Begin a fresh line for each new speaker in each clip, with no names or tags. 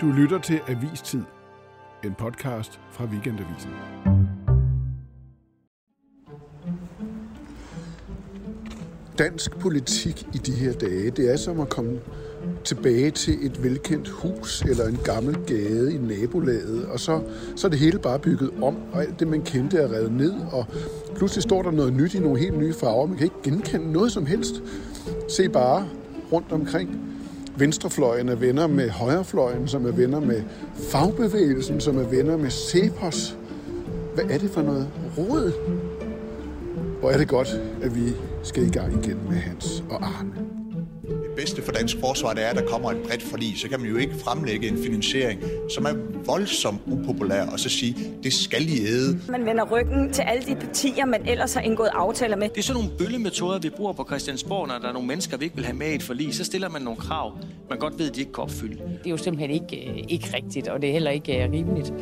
Du lytter til Avistid, en podcast fra Weekendavisen. Dansk politik i de her dage, det er som at komme tilbage til et velkendt hus eller en gammel gade i nabolaget, og så, så er det hele bare bygget om, og alt det, man kendte, er revet ned, og pludselig står der noget nyt i nogle helt nye farver. Man kan ikke genkende noget som helst. Se bare rundt omkring. Venstrefløjen er venner med højrefløjen, som er venner med fagbevægelsen, som er venner med Cepos. Hvad er det for noget råd? Hvor er det godt, at vi skal i gang igen med Hans og Arne.
Det bedste for dansk forsvar, det er, at der kommer et bredt forlig. Så kan man jo ikke fremlægge en finansiering, som er voldsomt upopulær, og så sige, det skal I æde.
Man vender ryggen til alle de partier, man ellers har indgået aftaler med.
Det er sådan nogle bøllemetoder, vi bruger på Christiansborg, når der er nogle mennesker, vi ikke vil have med i et forlig. Så stiller man nogle krav, man godt ved, at de ikke kan opfylde.
Det er jo simpelthen ikke, øh, ikke rigtigt, og det er heller ikke øh, rimeligt.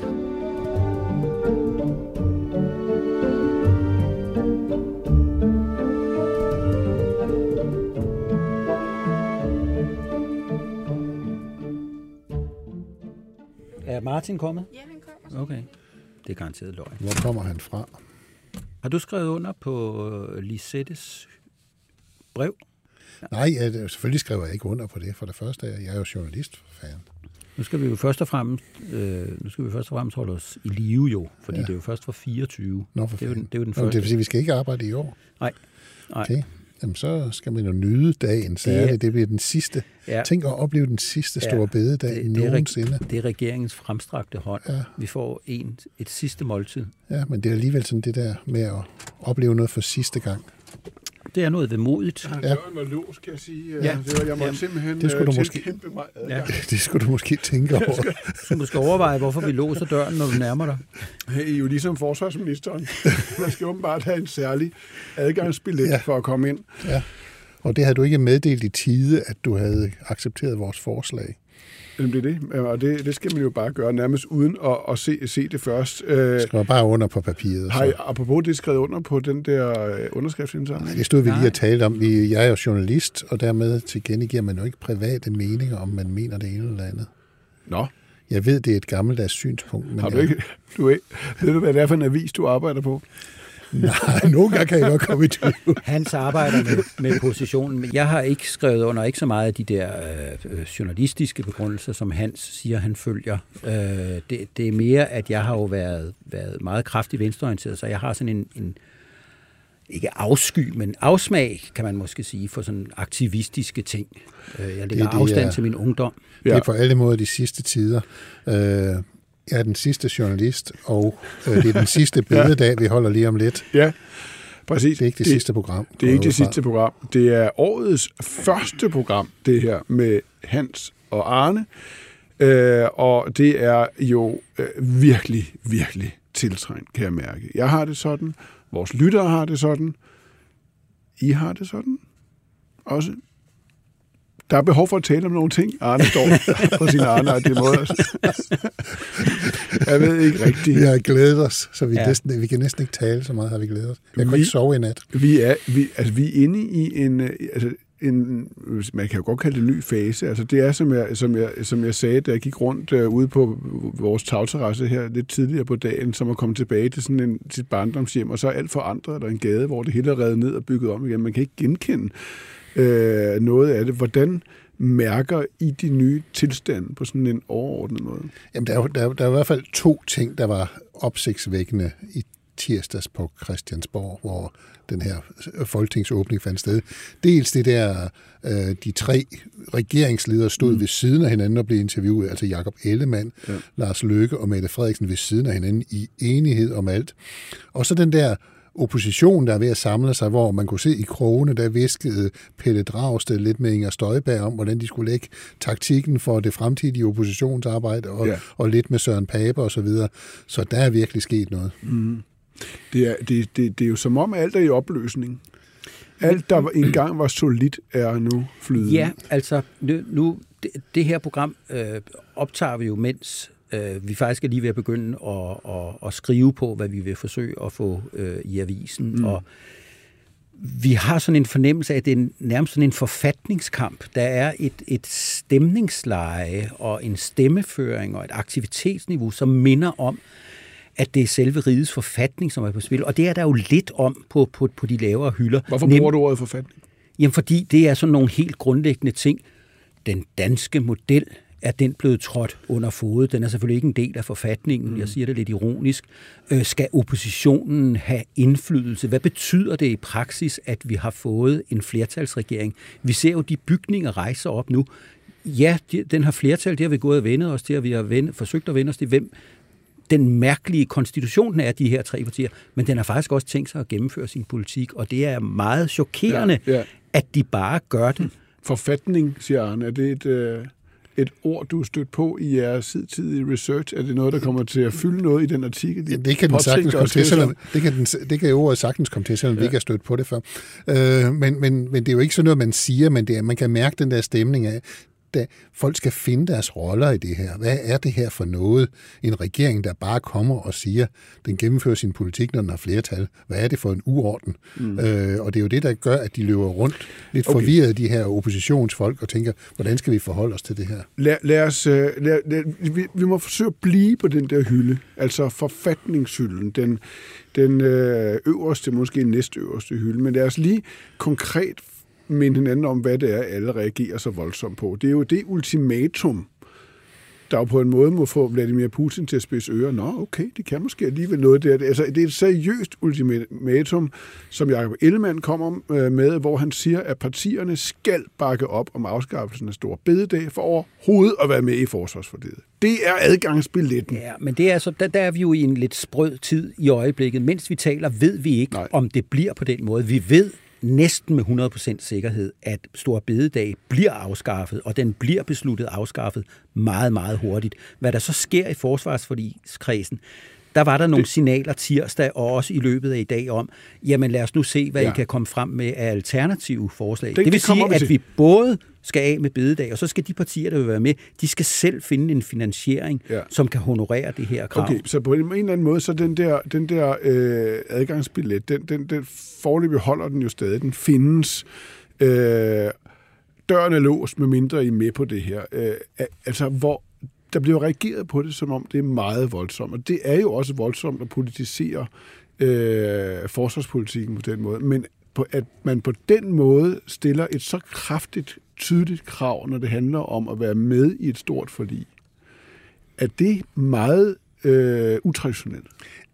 Martin kommet?
Ja, han kommer.
Okay. Det er garanteret løgn.
Hvor kommer han fra?
Har du skrevet under på øh, Lisettes brev?
Nej, jeg, selvfølgelig skriver jeg ikke under på det. For det første, jeg er jo journalist for fanden.
Nu skal vi jo først og fremmest, øh, nu skal vi først og fremmest holde os i live jo, fordi ja. det er jo først fra 24.
Nå, for
det, er jo, det er jo den
Nå,
første.
det vil sige, at vi skal ikke arbejde i år.
Nej. Nej.
Okay. Jamen, så skal man jo nyde dagen særligt. Det, det bliver den sidste.
Ja.
Tænk at opleve den sidste store bededag
det, det, er,
nogensinde.
reg- det er regeringens fremstrakte hånd.
Ja.
Vi får en, et sidste måltid.
Ja, men det er alligevel sådan det der med at opleve noget for sidste gang.
Det er noget vemodigt.
Ja. Døren var låst, kan jeg sige.
Ja.
Ja. Det var, jeg måtte
Jamen,
simpelthen
det skulle
øh,
du måske-
tilkæmpe mig
Ja.
Det skulle du måske tænke over.
Du skal overveje, hvorfor vi låser døren, når du nærmer dig.
I er jo ligesom forsvarsministeren. Man skal åbenbart have en særlig adgangsbillet
Ja.
ja. for at komme ind.
Ja. Og det havde du ikke meddelt i tide, at du havde accepteret vores forslag.
Jamen, det er det, og det, det skal man jo bare gøre nærmest uden at, at se, se det først. Øh,
Skriv bare under på papiret.
har I,
Så.
apropos det skrevet under på den der øh, underskriftsindsamling?
Det stod vi lige
Nej.
og talte om. Vi, jeg er jo journalist, og dermed tilkendegiver man jo ikke private meninger, om man mener det ene eller andet.
Nå,
Jeg ved, det er et gammeldags synspunkt, men
har du ikke, du er, ved du, hvad det er for en avis, du arbejder på?
nej, nogle gange kan jeg godt komme i tvivl.
Hans arbejder med, med positionen. Men jeg har ikke skrevet under ikke så meget af de der øh, øh, journalistiske begrundelser, som Hans siger, han følger. Øh, det, det er mere, at jeg har jo været, været meget kraftig venstreorienteret, så jeg har sådan en, en ikke afsky, men afsmag, kan man måske sige, for sådan aktivistiske ting. Øh, Jeg lægger
det,
afstand
ja.
til min ungdom.
Det er på alle måder de sidste tider. Øh, jeg er den sidste journalist, og øh, det er den sidste bededag, vi holder lige om lidt.
Ja, præcis.
Det er ikke det, sidste program.
Det er ikke det sidste program. Det er årets første program, det her med Hans og Arne. Øh, og det er jo øh, virkelig, virkelig tiltrængt, kan jeg mærke. Jeg har det sådan. Vores lyttere har det sådan. I har det sådan. Også. Der er behov for at tale om nogle ting. Arne står på sin det måde. Jeg ved ikke rigtigt.
Vi har glædet os, så vi,
Ja.
ja. næsten, vi kan næsten ikke tale så meget, har vi glædet os. Jeg kunne
Vi-
ikke sove i nat.
Vi er, vi, altså, vi er inde i en, øh, altså, en, man kan jo godt kalde det en ny fase. Altså, det er, som jeg, som, jeg, som jeg sagde, da jeg gik rundt øh, ude på vores tagterrasse her lidt tidligere på dagen, som at komme tilbage til sådan en, sit barndomshjem, og så er alt forandret. Der er en gade, hvor det hele er revet ned og bygget om igen. Man kan ikke genkende øh, noget af det. Hvordan mærker i de nye tilstande på sådan en overordnet måde?
Jamen, der er, der, er, der er i hvert fald to ting, der var opsigtsvækkende i tirsdags på Christiansborg, hvor den her folketingsåbning fandt sted. Dels det der, øh, de tre regeringsledere stod mm. ved siden af hinanden og blev interviewet, altså Jakob Ellemann, ja. Lars Løkke og Mette Frederiksen ved siden af hinanden i enighed om alt. Og så den der opposition, der er ved at samle sig, hvor man kunne se i krogene, der viskede Pelle Dragsted lidt med Inger Støjberg om, hvordan de skulle lægge taktikken for det fremtidige oppositionsarbejde, og, ja. og lidt med Søren Pape og så videre. Så der er virkelig sket noget.
Mm. Det, er, det, det, det er jo som om alt er i opløsning. Alt, der engang var solidt, er nu flydende.
Ja, altså nu, nu det, det her program øh, optager vi jo, mens øh, vi faktisk er lige ved at begynde at, at, at skrive på, hvad vi vil forsøge at få øh, i avisen. Mm. Og vi har sådan en fornemmelse af, at det er nærmest sådan en forfatningskamp. Der er et, et stemningsleje og en stemmeføring og et aktivitetsniveau, som minder om, at det er selve rigets forfatning, som er på spil. Og det er der jo lidt om på, på, på de lavere hylder.
Hvorfor bruger du ordet forfatning?
Jamen, fordi det er sådan nogle helt grundlæggende ting. Den danske model er den blevet trådt under fod. Den er selvfølgelig ikke en del af forfatningen. Mm. Jeg siger det lidt ironisk. Øh, skal oppositionen have indflydelse? Hvad betyder det i praksis, at vi har fået en flertalsregering? Vi ser jo de bygninger rejse op nu. Ja, de, den har flertal, det har vi gået og vendet os til, og vi har vendt, forsøgt at vende os til, hvem den mærkelige konstitution er de her tre partier, men den har faktisk også tænkt sig at gennemføre sin politik, og det er meget chokerende, ja, ja. at de bare gør det.
Forfatning, siger Arne, er det et... Øh et ord, du er stødt på i jeres tidlige research? Er det noget, der kommer til at fylde noget i den artikel?
Ja, det kan den sagtens komme til, selvom, det kan, den, det kan ordet sagtens komme til, selvom ja. vi ikke har stødt på det før. Øh, men, men, men det er jo ikke sådan noget, man siger, men det er, man kan mærke den der stemning af, da folk skal finde deres roller i det her. Hvad er det her for noget? En regering, der bare kommer og siger, den gennemfører sin politik, når den har flertal. Hvad er det for en uorden? Mm. Øh, og det er jo det, der gør, at de løber rundt lidt okay. forvirret, de her oppositionsfolk, og tænker, hvordan skal vi forholde os til det her?
Lad, lad os, øh, lad, lad, vi, vi må forsøge at blive på den der hylde, altså forfatningshylden, den, den øh, øverste, måske næstøverste hylde, men lad os lige konkret minde hinanden om, hvad det er, alle reagerer så voldsomt på. Det er jo det ultimatum, der jo på en måde må få Vladimir Putin til at spidse ører. Nå, okay, det kan måske alligevel noget der. Altså, det er et seriøst ultimatum, som Jacob Ellemann kommer øh, med, hvor han siger, at partierne skal bakke op om afskaffelsen af Stor Bededag for overhovedet at være med i forsvarsforledet. Det er adgangsbilletten.
Ja, men det er altså, der, der er vi jo i en lidt sprød tid i øjeblikket. Mens vi taler, ved vi ikke, Nej. om det bliver på den måde. Vi ved, næsten med 100% sikkerhed, at Stor Bededag bliver afskaffet, og den bliver besluttet afskaffet meget, meget hurtigt. Hvad der så sker i forsvarsforligskredsen, der var der nogle det... signaler tirsdag og også i løbet af i dag om, jamen lad os nu se, hvad ja. I kan komme frem med af alternative forslag. Det, det vil det sige, at vi både skal af med bededag, og så skal de partier, der vil være med, de skal selv finde en finansiering, ja. som kan honorere det her krav.
Okay, så på en eller anden måde, så den der, den der øh, adgangsbillet, den, den, den forløb holder den jo stadig, den findes. Øh, døren er låst, med mindre I er med på det her. Øh, altså, hvor der bliver reageret på det, som om det er meget voldsomt. Og det er jo også voldsomt at politisere øh, forsvarspolitikken på den måde. Men på, at man på den måde stiller et så kraftigt, tydeligt krav, når det handler om at være med i et stort forlig, at det meget øh, utraditionelt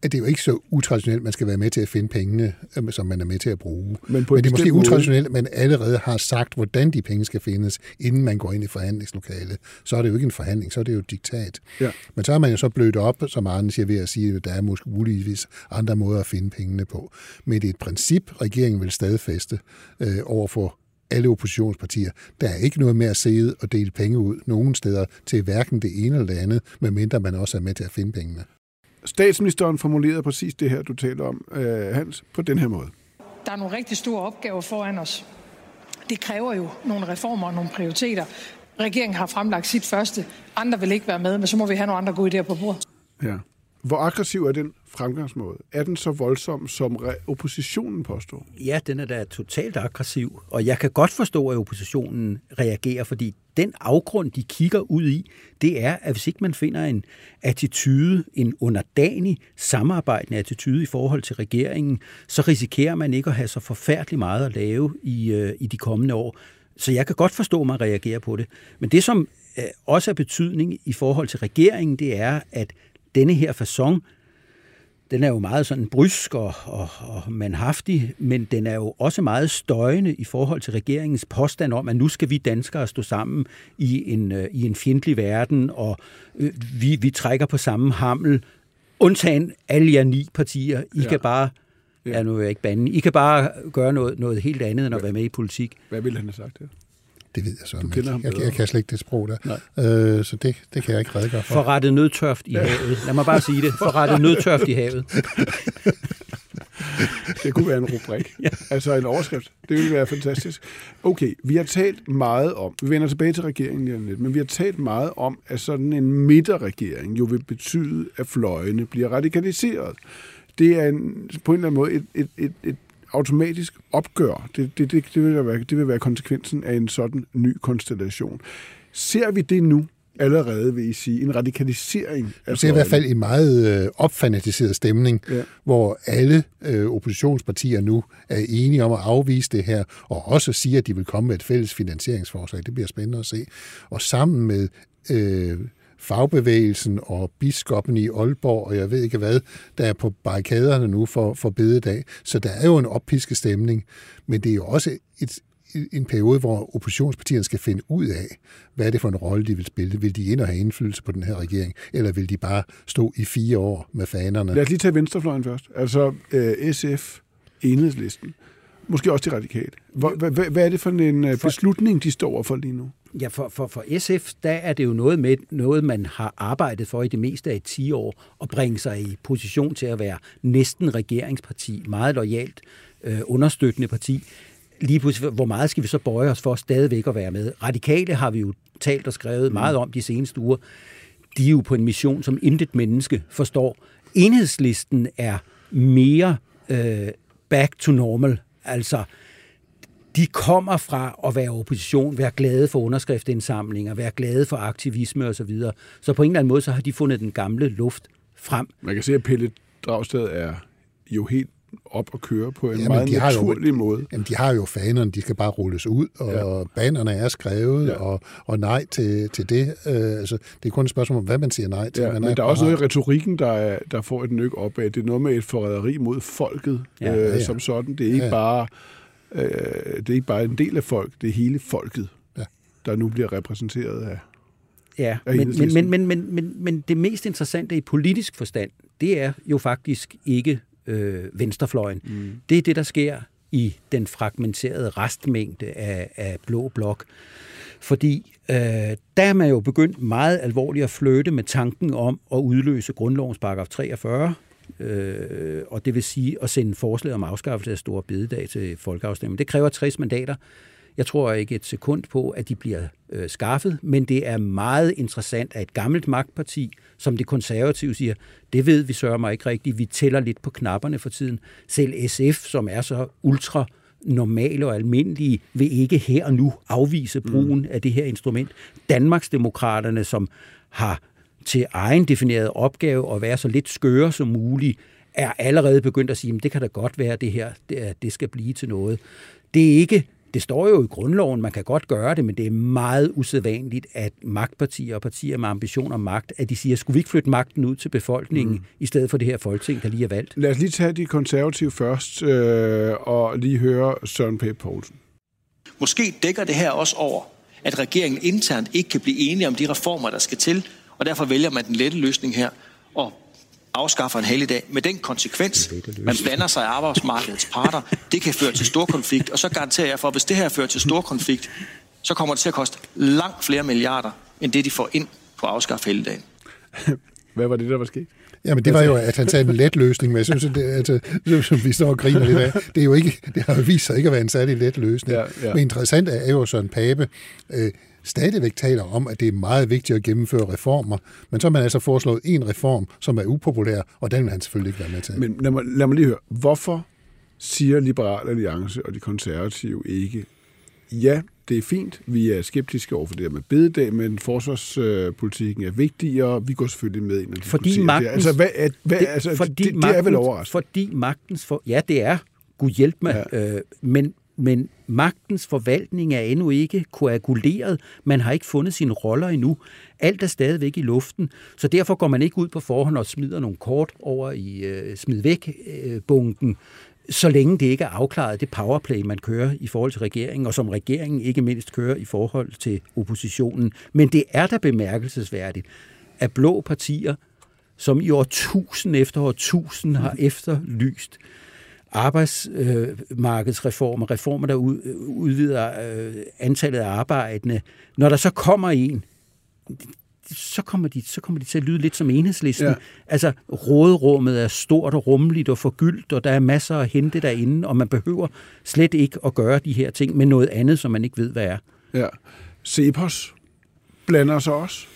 at det er jo ikke så utraditionelt, man skal være med til at finde pengene, øh, som man er med til at bruge. Men, på men det er måske utraditionelt, at man allerede har sagt, hvordan de penge skal findes, inden man går ind i forhandlingslokalet. Så er det jo ikke en forhandling, så er det jo et diktat. Ja. Men så har man jo så blødt op, som Arne siger ved at sige, at der er måske muligvis andre måder at finde pengene på. Men det er et princip, regeringen vil stadfæste øh, over for alle oppositionspartier. Der er ikke noget med at sidde og dele penge ud nogen steder til hverken det ene eller det andet, medmindre man også er med til at finde pengene.
Statsministeren formulerede præcis det her, du taler om, øh, Hans, på den her måde.
Der er nogle rigtig store opgaver foran os. Det kræver jo nogle reformer og nogle prioriteter. Regeringen har fremlagt sit første. Andre vil ikke være med, men så må vi have nogle andre gode idéer på bordet.
Ja. Hvor aggressiv er den fremgangsmåde? Er den så voldsom, som oppositionen påstår?
Ja, den er da totalt aggressiv, og jeg kan godt forstå, at oppositionen reagerer, fordi den afgrund, de kigger ud i, det er, at hvis ikke man finder en attitude, en underdanig, samarbejdende attitude i forhold til regeringen, så risikerer man ikke at have så forfærdeligt meget at lave i, øh, i de kommende år. Så jeg kan godt forstå, at man reagerer på det. Men det, som øh, også er betydning i forhold til regeringen, det er, at denne her façon, den er jo meget sådan brysk og, og, og manhaftig, men den er jo også meget støjende i forhold til regeringens påstand om, at nu skal vi danskere stå sammen i en, øh, i en fjendtlig verden, og øh, vi, vi trækker på samme hammel, undtagen alle jer ni partier. I ja. kan bare Ja. ja, nu vil jeg ikke bande. I kan bare gøre noget, noget helt andet, end at være med i politik.
Hvad ville han have sagt? Ja?
Det ved jeg så
Du kender ham
jeg, jeg, jeg kan slet ikke det sprog der.
Nej.
Øh, så det, det kan jeg ikke redegøre for.
Forrettet nødtørft i havet. Lad mig bare sige det. Forrettet nødtørft i havet.
Det kunne være en rubrik. ja. Altså en overskrift. Det ville være fantastisk. Okay, vi har talt meget om, vi vender tilbage til regeringen lige om lidt, men vi har talt meget om, at sådan en midterregering jo vil betyde, at fløjene bliver radikaliseret. Det er en, på en eller anden måde et, et, et, et automatisk opgør. Det, det, det, det, vil være, det vil være konsekvensen af en sådan ny konstellation. Ser vi det nu? allerede, vil I sige, en radikalisering af
Du ser i hvert fald en meget øh, opfanatiseret stemning,
ja.
hvor alle øh, oppositionspartier nu er enige om at afvise det her, og også siger, at de vil komme med et fælles finansieringsforslag. Det bliver spændende at se. Og sammen med øh, fagbevægelsen og biskoppen i Aalborg, og jeg ved ikke hvad, der er på barrikaderne nu for, for bededag. Så der er jo en oppisket stemning, men det er jo også et, en periode, hvor oppositionspartierne skal finde ud af, hvad er det for en rolle, de vil spille. Vil de ind og have indflydelse på den her regering, eller vil de bare stå i fire år med fanerne?
Lad os lige tage venstrefløjen først. Altså øh, SF, Enhedslisten, måske også de radikale. Hvad, hvad, hvad er det for en øh, beslutning, de står over for lige nu?
Ja, for, for, for SF, der er det jo noget med noget, man har arbejdet for i det meste af 10 år, at bringe sig i position til at være næsten regeringsparti, meget lojalt, øh, understøttende parti. Lige pludselig, hvor meget skal vi så bøje os for stadigvæk at være med? Radikale har vi jo talt og skrevet meget om de seneste uger. De er jo på en mission, som intet menneske forstår. Enhedslisten er mere øh, back to normal, altså de kommer fra at være opposition, være glade for underskriftindsamlinger, være glade for aktivisme osv. Så, videre. så på en eller anden måde, så har de fundet den gamle luft frem.
Man kan se, at Pelle Dragsted er jo helt op at køre på en
Jamen,
meget
de har jo-
naturlig måde.
Jamen, de har jo fanerne, de skal bare rulles ud, og
Ja.
banerne er skrevet, Ja. og, og nej til, til det. Øh, altså, det er kun et spørgsmål om, hvad man siger nej til.
Ja,
man
men der er også noget i retorikken, der, er, der får et nyk opad. Det er noget med et forræderi mod folket
Ja,
øh,
ja.
som sådan. Det er ikke
ja.
bare øh, det er ikke bare en del af folk, det er hele folket,
Ja.
der nu bliver repræsenteret af.
Ja,
Af
men, men, men, men, men, men, men det mest interessante i politisk forstand, det er jo faktisk ikke øh, venstrefløjen. Mm. Det er det, der sker i den fragmenterede restmængde af, af blå blok. Fordi øh, der er man jo begyndt meget alvorligt at flytte med tanken om at udløse grundlovens paragraf 43, øh, og det vil sige at sende forslag om afskaffelse af store bededag til folkeafstemning. Det kræver 60 mandater. Jeg tror ikke et sekund på, at de bliver øh, skaffet, men det er meget interessant, at et gammelt magtparti, som det konservative siger, det ved vi sørger mig ikke rigtigt, vi tæller lidt på knapperne for tiden. Selv SF, som er så ultra normale og almindelige, vil ikke her og nu afvise brugen mm. af det her instrument. Danmarksdemokraterne, som har til egen defineret opgave at være så lidt skøre som muligt, er allerede begyndt at sige, at det kan da godt være, at det her det, det skal blive til noget. Det er ikke det står jo i grundloven, man kan godt gøre det, men det er meget usædvanligt, at magtpartier og partier med ambition om magt, at de siger, skulle vi ikke flytte magten ud til befolkningen, mm. i stedet for det her folketing, der lige er valgt?
Lad os lige tage de konservative først, øh, og lige høre Søren Pape Poulsen.
Måske dækker det her også over, at regeringen internt ikke kan blive enige om de reformer, der skal til, og derfor vælger man den lette løsning her og afskaffer en helligdag med den konsekvens, man blander sig i arbejdsmarkedets parter. Det kan føre til stor konflikt, og så garanterer jeg for, at hvis det her fører til stor konflikt, så kommer det til at koste langt flere milliarder, end det de får ind på at afskaffe helligdagen.
Hvad var det, der var sket?
Jamen, det var jo, at han sagde en let løsning, men jeg synes, at det, altså, det, som vi står og griner lidt af, det, er jo ikke, det har jo vist sig ikke at være en særlig let løsning.
Ja, ja.
Men interessant er jo, at Søren Pape øh, stadigvæk taler om, at det er meget vigtigt at gennemføre reformer, men så har man altså foreslået en reform, som er upopulær, og den vil han selvfølgelig ikke være med til.
Men lad mig, lad mig lige høre, hvorfor siger Liberal Alliance og de konservative ikke, ja, det er fint, vi er skeptiske over for det her med bededag, men forsvarspolitikken er vigtigere, vi går selvfølgelig med ind og
Fordi
diskuterer
magtens,
det. Altså, hvad er, hvad,
det,
altså,
fordi
det, det, er vel
magtens-
overraskende.
Fordi magtens for, ja, det er. Gud hjælp mig. Ja. Øh, men, men magtens forvaltning er endnu ikke koaguleret. Man har ikke fundet sine roller endnu. Alt er stadigvæk i luften. Så derfor går man ikke ud på forhånd og smider nogle kort over i øh, smid væk øh, bunken så længe det ikke er afklaret, det powerplay, man kører i forhold til regeringen, og som regeringen ikke mindst kører i forhold til oppositionen. Men det er da bemærkelsesværdigt, at blå partier, som i år 1000 efter år 1000 har efterlyst arbejdsmarkedsreformer, reformer, der udvider øh, antallet af arbejdende. Når der så kommer en, så kommer, de, så kommer de til at lyde lidt som enhedslisten. Ja. Altså, råderummet er stort og rummeligt og forgyldt, og der er masser at hente derinde, og man behøver slet ikke at gøre de her ting med noget andet, som man ikke ved, hvad er.
Ja. Cepos blander sig også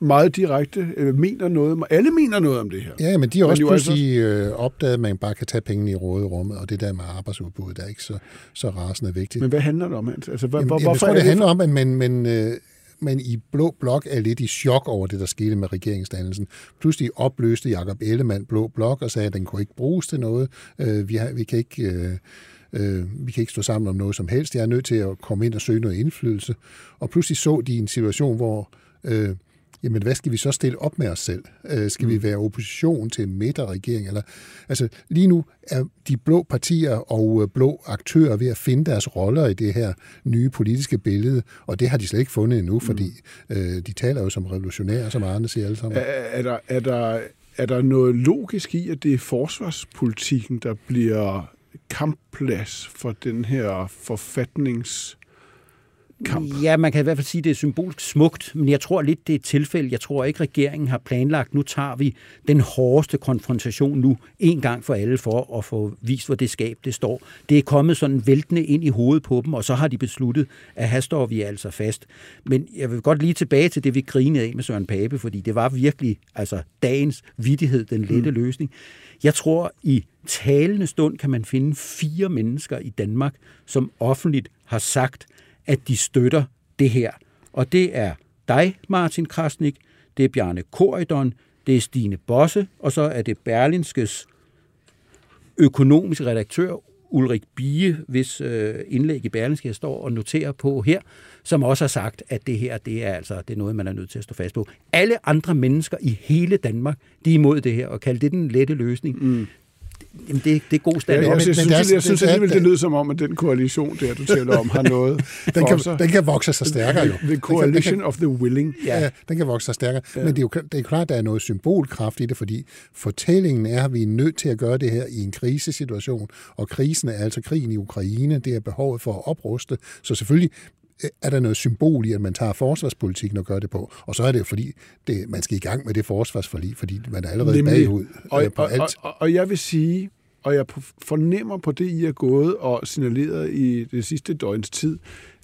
meget direkte, øh, mener noget, alle mener noget om det her.
Ja, men de har også pludselig øh, opdaget, at man bare kan tage pengene i råderummet, og det der med arbejdsudbuddet er ikke så, så rasende vigtigt.
Men hvad handler det om, Hans? Altså, hvor,
Jamen, hvorfor jeg tror, det, det handler om, at man, man, øh, man i Blå Blok er lidt i chok over det, der skete med regeringsdannelsen. Pludselig opløste Jakob Ellemann Blå Blok og sagde, at den kunne ikke bruges til noget. Øh, vi, har, vi kan ikke... Øh, øh, vi kan ikke stå sammen om noget som helst. Jeg er nødt til at komme ind og søge noget indflydelse. Og pludselig så de en situation, hvor øh, jamen hvad skal vi så stille op med os selv? Øh, skal mm. vi være opposition til en midterregering? Eller, altså, lige nu er de blå partier og øh, blå aktører ved at finde deres roller i det her nye politiske billede, og det har de slet ikke fundet endnu, fordi mm. øh, de taler jo som revolutionære, som Arne siger alle sammen.
Er, er, der, er, der, er der noget logisk i, at det er forsvarspolitikken, der bliver kampplads for den her forfatnings kamp.
Ja, man kan i hvert fald sige, at det er symbolsk smukt, men jeg tror lidt, det er et tilfælde. Jeg tror ikke, regeringen har planlagt, nu tager vi den hårdeste konfrontation nu, en gang for alle, for at få vist, hvor det skab det står. Det er kommet sådan væltende ind i hovedet på dem, og så har de besluttet, at her står vi altså fast. Men jeg vil godt lige tilbage til det, vi grinede af med Søren Pape, fordi det var virkelig altså dagens vidighed, den lette mm. løsning. Jeg tror, i talende stund kan man finde fire mennesker i Danmark, som offentligt har sagt, at de støtter det her. Og det er dig, Martin Krasnik, det er Bjarne Koridon, det er Stine Bosse, og så er det Berlinskes økonomiske redaktør, Ulrik Bie, hvis øh, indlæg i Berlinske jeg står og noterer på her, som også har sagt, at det her det er altså det er noget, man er nødt til at stå fast på. Alle andre mennesker i hele Danmark, de er imod det her, og kalder det den lette løsning. Mm. Jamen, det, det er god stand.
Ja, jeg, synes, men, jeg, synes, jeg synes alligevel, det lyder som om, at den koalition der, du taler om, har noget
den, kan, den kan vokse sig stærkere jo.
The coalition kan, of the willing.
Ja, ja, den kan vokse sig stærkere. Ja. Men det er jo det er klart, at der er noget symbolkraft i det, fordi fortællingen er, at vi er nødt til at gøre det her i en krisesituation, og krisen er altså krigen i Ukraine, det er behovet for at opruste. Så selvfølgelig er der noget symbol i, at man tager forsvarspolitikken og gør det på. Og så er det jo fordi, det, man skal i gang med det forsvarsforlig, fordi man er allerede Nemlig. bagud
og,
øh, på
og,
alt.
Og, og, og jeg vil sige, og jeg fornemmer på det, I er gået og signaleret i det sidste døgns tid,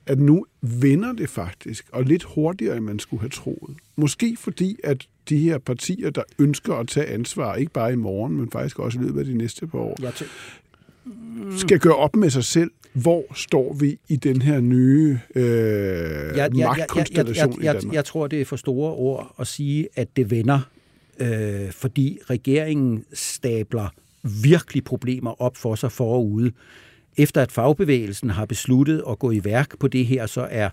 at nu vender det faktisk, og lidt hurtigere, end man skulle have troet. Måske fordi, at de her partier, der ønsker at tage ansvar, ikke bare i morgen, men faktisk også i løbet af de næste par år, skal gøre op med sig selv, hvor står vi i den her nye øh, ja, ja, magtkonstellation
ja, ja, ja, ja,
i Danmark?
Jeg tror, det er for store ord at sige, at det vender, øh, fordi regeringen stabler virkelig problemer op for sig forude. Efter at fagbevægelsen har besluttet at gå i værk på det her, så er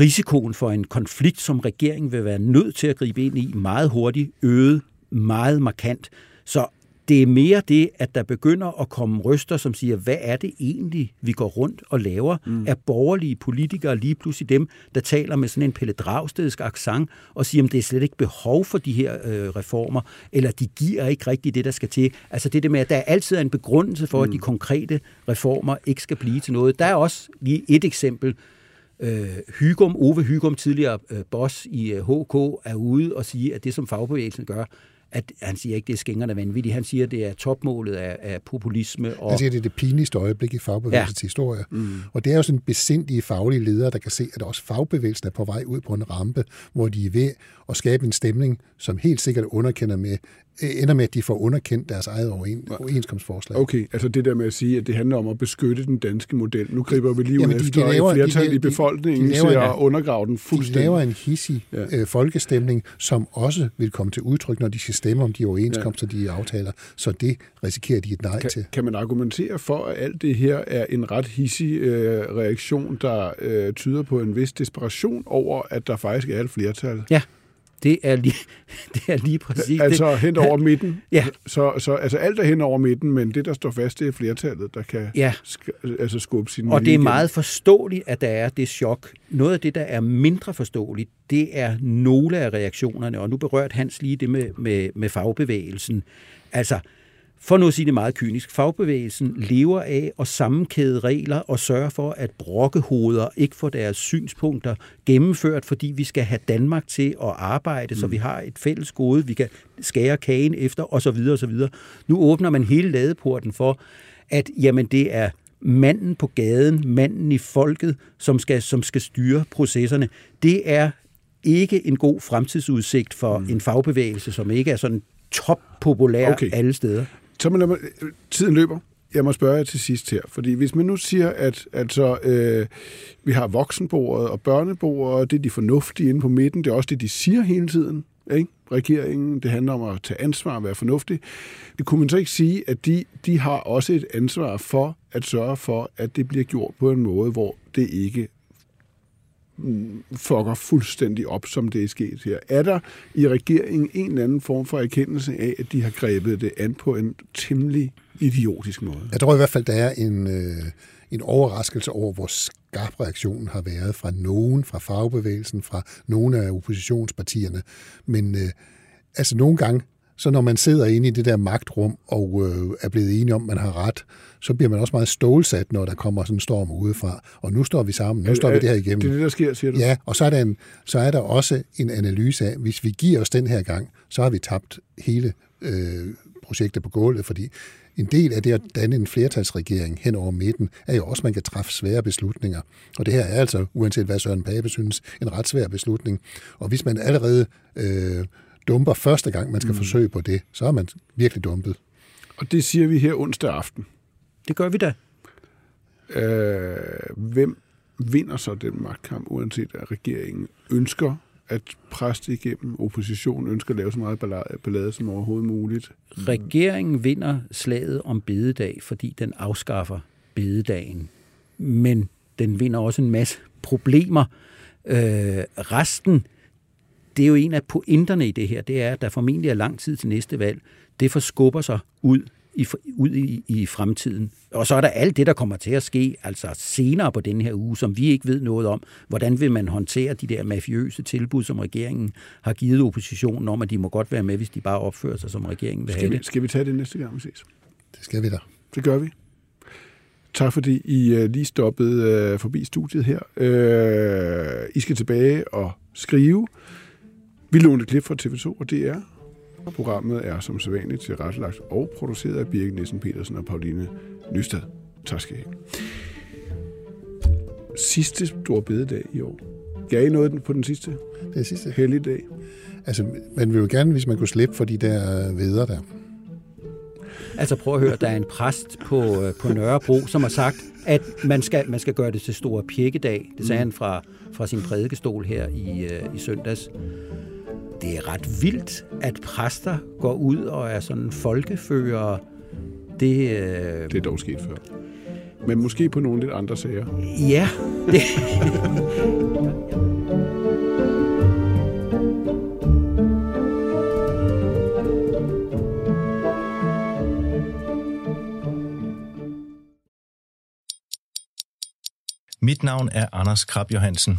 risikoen for en konflikt, som regeringen vil være nødt til at gribe ind i, meget hurtigt øget, meget markant. Så det er mere det, at der begynder at komme røster, som siger, hvad er det egentlig, vi går rundt og laver? Mm. Er borgerlige politikere lige pludselig dem, der taler med sådan en Pelle Dragstedsk accent og siger, at det er slet ikke behov for de her øh, reformer, eller de giver ikke rigtigt det, der skal til. Altså det der med, at der er altid en begrundelse for, mm. at de konkrete reformer ikke skal blive til noget. Der er også lige et eksempel, Øh, Hygum, Ove Hygum, tidligere øh, boss i øh, HK, er ude og sige, at det, som fagbevægelsen gør, at han siger ikke, det er skængerne vanvittigt. Han siger, det er topmålet af, af populisme. Og...
Han siger, det er det pinligste øjeblik i fagbevægelsens ja. historie. Mm. Og det er jo sådan besindige faglige ledere, der kan se, at også fagbevægelsen er på vej ud på en rampe, hvor de er ved at skabe en stemning, som helt sikkert underkender med, ender med, at de får underkendt deres eget overenskomstforslag.
Okay, altså det der med at sige, at det handler om at beskytte den danske model. Nu griber vi lige ud Jamen, de, efter de laver, et flertal de, de, i befolkningen de laver, til at undergrave den fuldstændig.
De laver en hissig ja. øh, folkestemning, som også vil komme til udtryk, når de skal stemme om de overenskomster, ja. de aftaler. Så det risikerer de et nej
kan,
til.
Kan man argumentere for, at alt det her er en ret hissig øh, reaktion, der øh, tyder på en vis desperation over, at der faktisk er et flertal?
Ja. Det er lige, det er lige præcis
Altså
det.
hen over midten?
Ja.
Så, så altså alt er hen over midten, men det, der står fast, det er flertallet, der kan
ja.
sk- altså skubbe sin
Og det er meget forståeligt, at der er det chok. Noget af det, der er mindre forståeligt, det er nogle af reaktionerne, og nu berørt Hans lige det med, med, med fagbevægelsen. Altså, For nu at sige det meget kynisk, fagbevægelsen lever af at sammenkæde regler og sørge for, at brokkehoveder ikke får deres synspunkter gennemført, fordi vi skal have Danmark til at arbejde, mm. så vi har et fælles gode, vi kan skære kagen efter osv. osv. Nu åbner man hele ladeporten for, at jamen, det er manden på gaden, manden i folket, som skal, som skal styre processerne. Det er ikke en god fremtidsudsigt for mm. en fagbevægelse, som ikke er sådan toppopulær okay. alle steder.
Så man, mig, tiden løber. Jeg må spørge jer til sidst her, fordi hvis man nu siger, at altså, øh, vi har voksenbordet og børnebordet, det er de fornuftige inde på midten, det er også det, de siger hele tiden, ikke? regeringen, det handler om at tage ansvar og være fornuftig. Det kunne man så ikke sige, at de, de har også et ansvar for at sørge for, at det bliver gjort på en måde, hvor det ikke Mm, fucker fuldstændig op, som det er sket her. Er der i regeringen en eller anden form for erkendelse af, at de har grebet det an på en temmelig idiotisk måde?
Jeg tror i hvert fald, der er en, øh, en overraskelse over, hvor skarp reaktionen har været fra nogen, fra fagbevægelsen, fra nogle af oppositionspartierne. Men øh, altså nogle gange, så når man sidder inde i det der magtrum og øh, er blevet enige om, at man har ret, så bliver man også meget stålsat, når der kommer sådan en storm udefra. Og nu står vi sammen, nu er, står vi det her igennem.
Det er det, der sker, siger du?
Ja, og så er, der en, så er der også en analyse af, hvis vi giver os den her gang, så har vi tabt hele øh, projektet på gulvet, fordi en del af det at danne en flertalsregering hen over midten, er jo også, at man kan træffe svære beslutninger. Og det her er altså, uanset hvad Søren Pape synes, en ret svær beslutning. Og hvis man allerede øh, dumper første gang, man skal mm. forsøge på det, så er man virkelig dumpet.
Og det siger vi her onsdag aften.
Det gør vi da.
Øh, hvem vinder så den magtkamp, uanset at regeringen ønsker at presse det igennem. Oppositionen ønsker at lave så meget ballade som overhovedet muligt.
Regeringen vinder slaget om bededag, fordi den afskaffer bededagen. Men den vinder også en masse problemer. Øh, resten, det er jo en af pointerne i det her, det er, at der formentlig er lang tid til næste valg. Det forskubber sig ud i, ud i, i fremtiden. Og så er der alt det, der kommer til at ske altså senere på den her uge, som vi ikke ved noget om. Hvordan vil man håndtere de der mafiøse tilbud, som regeringen har givet oppositionen om, at de må godt være med, hvis de bare opfører sig, som regeringen vil
skal
have
vi,
det.
Skal vi tage det næste gang, vi ses?
Det skal vi da.
Det gør vi. Tak fordi I uh, lige stoppede uh, forbi studiet her. Uh, I skal tilbage og skrive. Vi lånte klip fra TV2 og DR. Programmet er som sædvanligt tilrettelagt og produceret af Birgit Nissen Petersen og Pauline Nystad. Tak skal I have. Sidste stor bededag i år. Gav I noget på den sidste?
Det sidste.
Helligdag.
Altså, man vil jo gerne, hvis man kunne slippe for de der veder der.
Altså prøv at høre, der er en præst på, øh, på Nørrebro, som har sagt, at man skal, man skal gøre det til store pjekkedag. Det sagde mm. han fra, fra sin prædikestol her i, uh, i søndags det er ret vildt, at præster går ud og er sådan folkefører. Det,
øh... det er dog sket før. Men måske på nogle lidt andre sager.
Ja. Det...
Mit navn er Anders Krab Johansen.